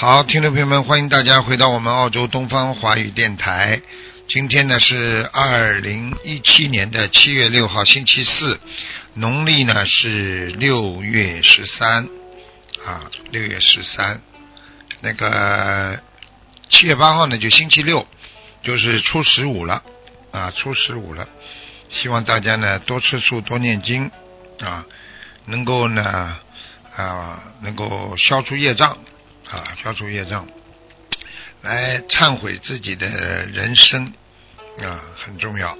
好，听众朋友们，欢迎大家回到我们澳洲东方华语电台。今天呢是二零一七年的七月六号，星期四，农历呢是六月十三啊，六月十三。那个七月八号呢就星期六，就是初十五了啊，初十五了。希望大家呢多吃素，多念经啊，能够呢啊能够消除业障。啊，消除业障，来忏悔自己的人生啊，很重要。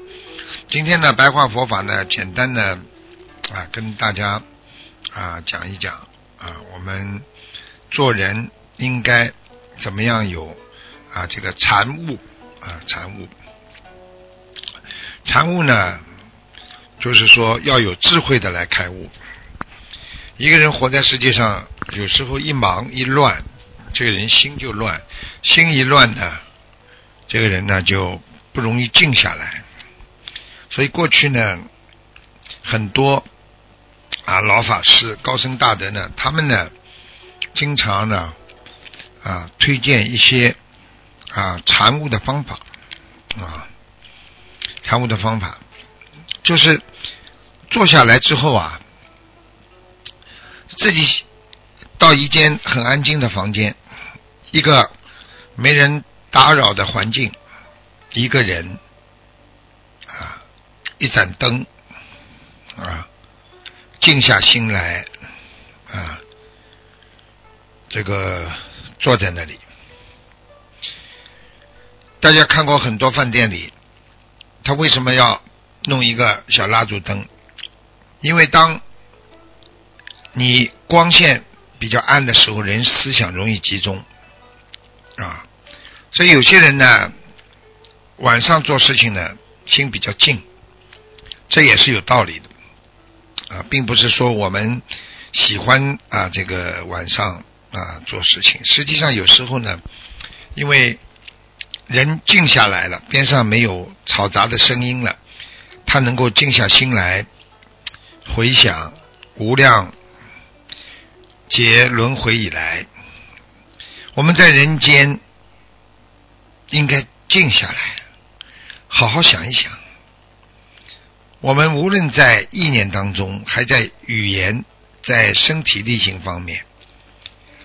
今天呢，白话佛法呢，简单的啊，跟大家啊讲一讲啊，我们做人应该怎么样有啊这个禅悟啊禅悟。禅悟呢，就是说要有智慧的来开悟。一个人活在世界上，有时候一忙一乱。这个人心就乱，心一乱呢，这个人呢就不容易静下来。所以过去呢，很多啊老法师、高僧大德呢，他们呢经常呢啊推荐一些啊禅悟的方法啊禅悟的方法，就是坐下来之后啊，自己。到一间很安静的房间，一个没人打扰的环境，一个人啊，一盏灯啊，静下心来啊，这个坐在那里。大家看过很多饭店里，他为什么要弄一个小蜡烛灯？因为当你光线。比较暗的时候，人思想容易集中。啊，所以有些人呢，晚上做事情呢，心比较静，这也是有道理的。啊，并不是说我们喜欢啊这个晚上啊做事情，实际上有时候呢，因为人静下来了，边上没有嘈杂的声音了，他能够静下心来回想无量。劫轮回以来，我们在人间应该静下来，好好想一想。我们无论在意念当中，还在语言、在身体力行方面，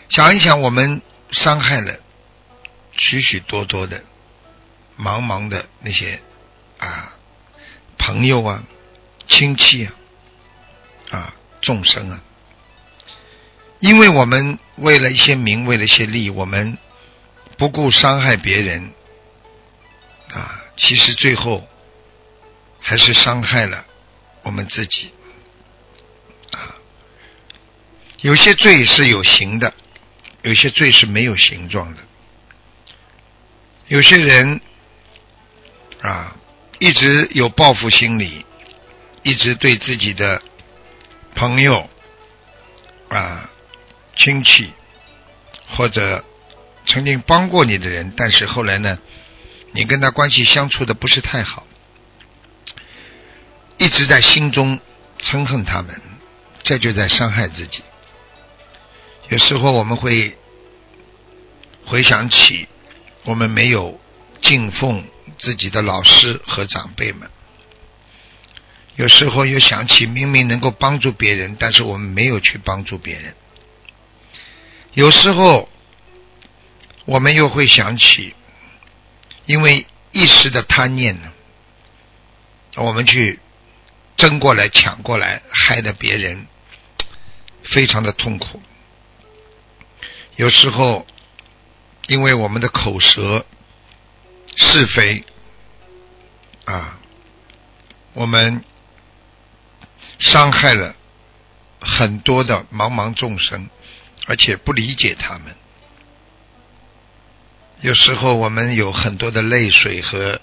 想一想，我们伤害了许许多多的、茫茫的那些啊朋友啊、亲戚啊、啊众生啊。因为我们为了一些名，为了一些利，我们不顾伤害别人，啊，其实最后还是伤害了我们自己，啊，有些罪是有形的，有些罪是没有形状的，有些人啊，一直有报复心理，一直对自己的朋友啊。亲戚或者曾经帮过你的人，但是后来呢，你跟他关系相处的不是太好，一直在心中憎恨他们，这就在伤害自己。有时候我们会回想起我们没有敬奉自己的老师和长辈们，有时候又想起明明能够帮助别人，但是我们没有去帮助别人。有时候，我们又会想起，因为一时的贪念呢，我们去争过来、抢过来，害得别人非常的痛苦。有时候，因为我们的口舌是非啊，我们伤害了很多的茫茫众生，而且不理解他们。有时候我们有很多的泪水和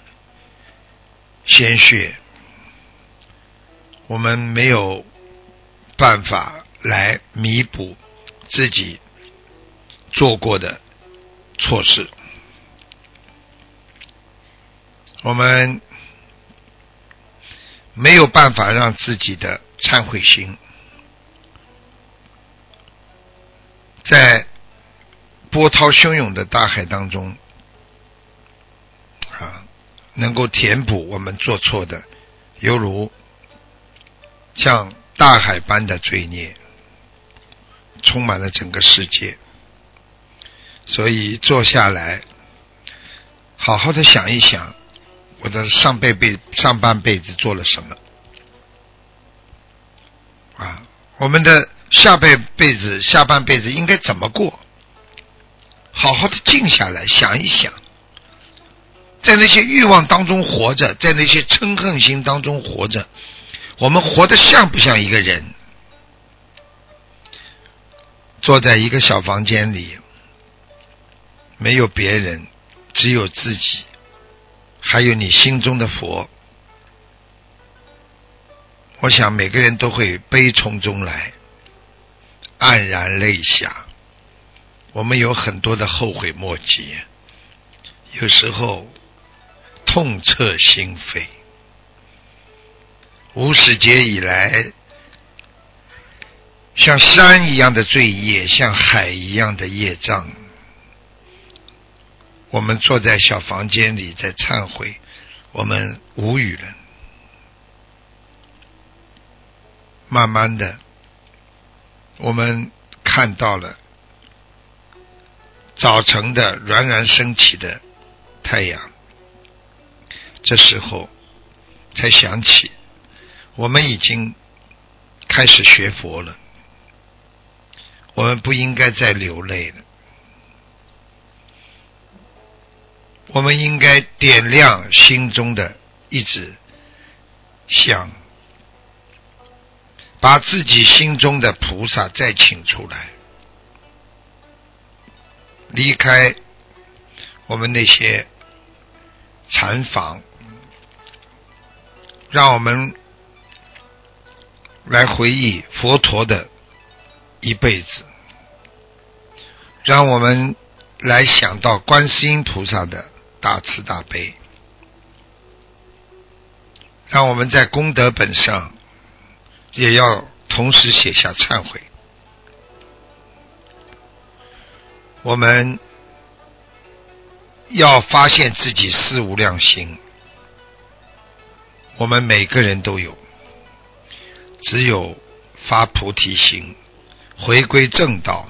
鲜血，我们没有办法来弥补自己做过的错事，我们没有办法让自己的忏悔心在。波涛汹涌的大海当中，啊，能够填补我们做错的，犹如像大海般的罪孽，充满了整个世界。所以坐下来，好好的想一想，我的上辈辈上半辈子做了什么？啊，我们的下辈辈子下半辈子应该怎么过？好好的静下来想一想，在那些欲望当中活着，在那些嗔恨心当中活着，我们活得像不像一个人？坐在一个小房间里，没有别人，只有自己，还有你心中的佛。我想每个人都会悲从中来，黯然泪下。我们有很多的后悔莫及，有时候痛彻心扉。无始劫以来，像山一样的罪业，像海一样的业障，我们坐在小房间里在忏悔，我们无语了。慢慢的，我们看到了。早晨的冉冉升起的太阳，这时候才想起，我们已经开始学佛了。我们不应该再流泪了，我们应该点亮心中的一支香，把自己心中的菩萨再请出来。离开我们那些禅房，让我们来回忆佛陀的一辈子，让我们来想到观世音菩萨的大慈大悲，让我们在功德本上也要同时写下忏悔。我们要发现自己四无量心，我们每个人都有，只有发菩提心，回归正道，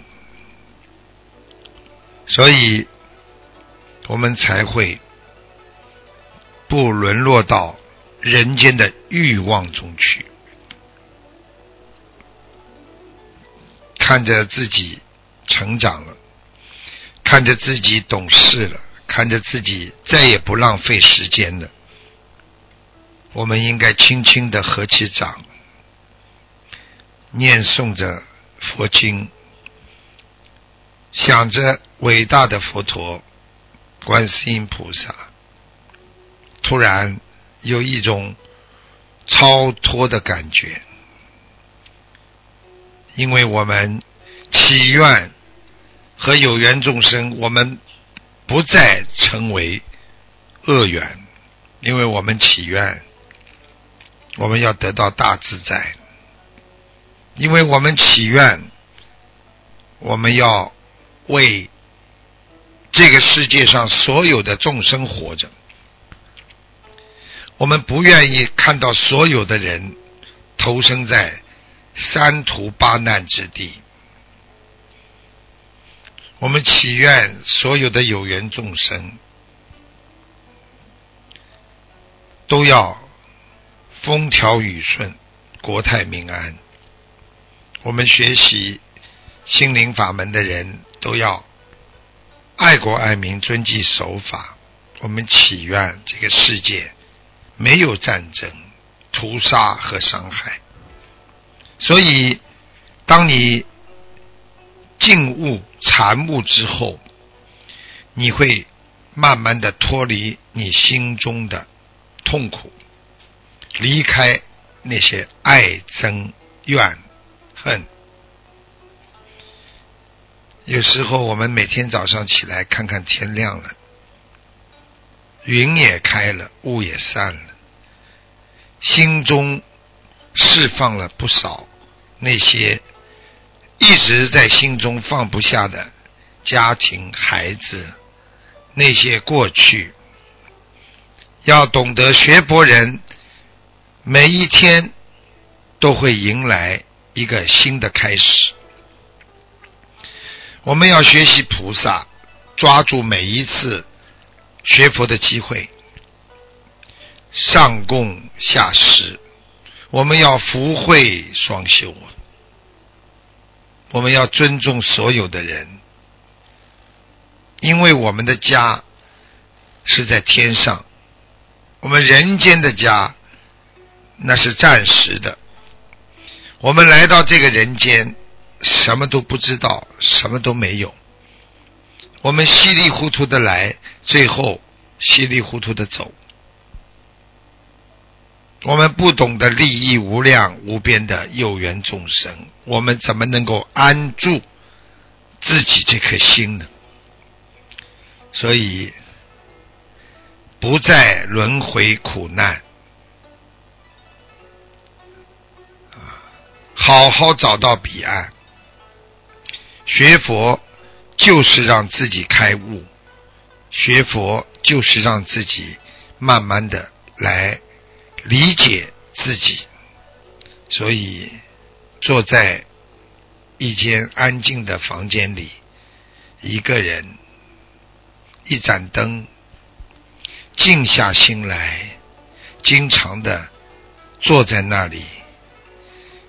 所以我们才会不沦落到人间的欲望中去，看着自己成长了。看着自己懂事了，看着自己再也不浪费时间了，我们应该轻轻的合起掌，念诵着佛经，想着伟大的佛陀、观世音菩萨，突然有一种超脱的感觉，因为我们祈愿。和有缘众生，我们不再成为恶缘，因为我们祈愿，我们要得到大自在，因为我们祈愿，我们要为这个世界上所有的众生活着，我们不愿意看到所有的人投生在三途八难之地。我们祈愿所有的有缘众生都要风调雨顺、国泰民安。我们学习心灵法门的人都要爱国爱民、遵纪守法。我们祈愿这个世界没有战争、屠杀和伤害。所以，当你静悟禅悟之后，你会慢慢的脱离你心中的痛苦，离开那些爱憎怨恨。有时候我们每天早上起来看看天亮了，云也开了，雾也散了，心中释放了不少那些一直在心中放不下的家庭、孩子，那些过去。要懂得学博人，每一天都会迎来一个新的开始。我们要学习菩萨，抓住每一次学佛的机会，上供下施。我们要福慧双修，我们要尊重所有的人，因为我们的家是在天上，我们人间的家那是暂时的。我们来到这个人间。什么都不知道，什么都没有。我们稀里糊涂的来，最后稀里糊涂的走。我们不懂得利益无量无边的有缘众生，我们怎么能够安住自己这颗心呢？所以，不再轮回苦难，好好找到彼岸。学佛就是让自己开悟，学佛就是让自己慢慢的来理解自己。所以，坐在一间安静的房间里，一个人，一盏灯，静下心来，经常的坐在那里，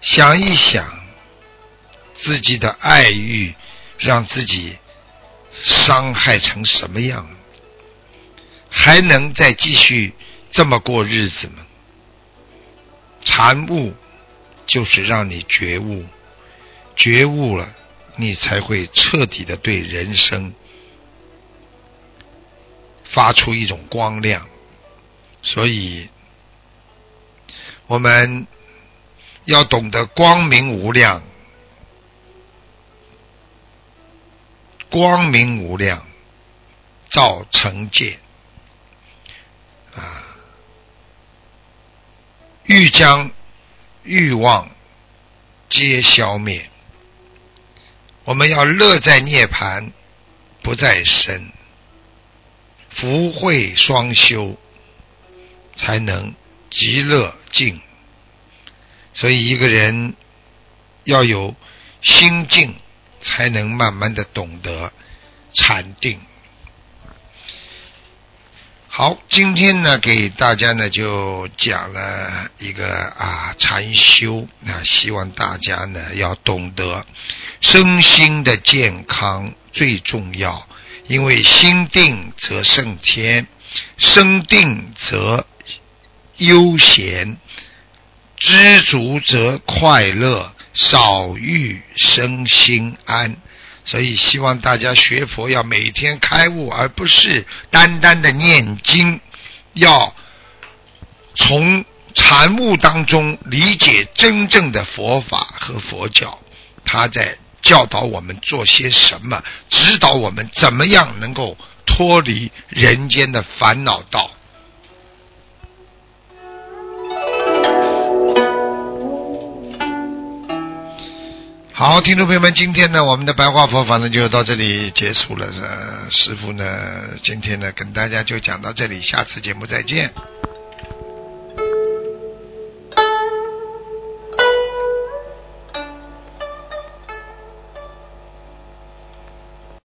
想一想。自己的爱欲让自己伤害成什么样？还能再继续这么过日子吗？禅悟就是让你觉悟，觉悟了，你才会彻底的对人生发出一种光亮。所以，我们要懂得光明无量。光明无量，照成界啊！欲将欲望皆消灭，我们要乐在涅盘，不在身，福慧双修，才能极乐境。所以，一个人要有心境。才能慢慢的懂得禅定。好，今天呢，给大家呢就讲了一个啊禅修啊，希望大家呢要懂得身心的健康最重要，因为心定则胜天，身定则悠闲，知足则快乐。少欲生心安，所以希望大家学佛要每天开悟，而不是单单的念经，要从禅悟当中理解真正的佛法和佛教，他在教导我们做些什么，指导我们怎么样能够脱离人间的烦恼道。好，听众朋友们，今天呢，我们的白话佛法呢就到这里结束了。呃，师傅呢，今天呢跟大家就讲到这里，下次节目再见。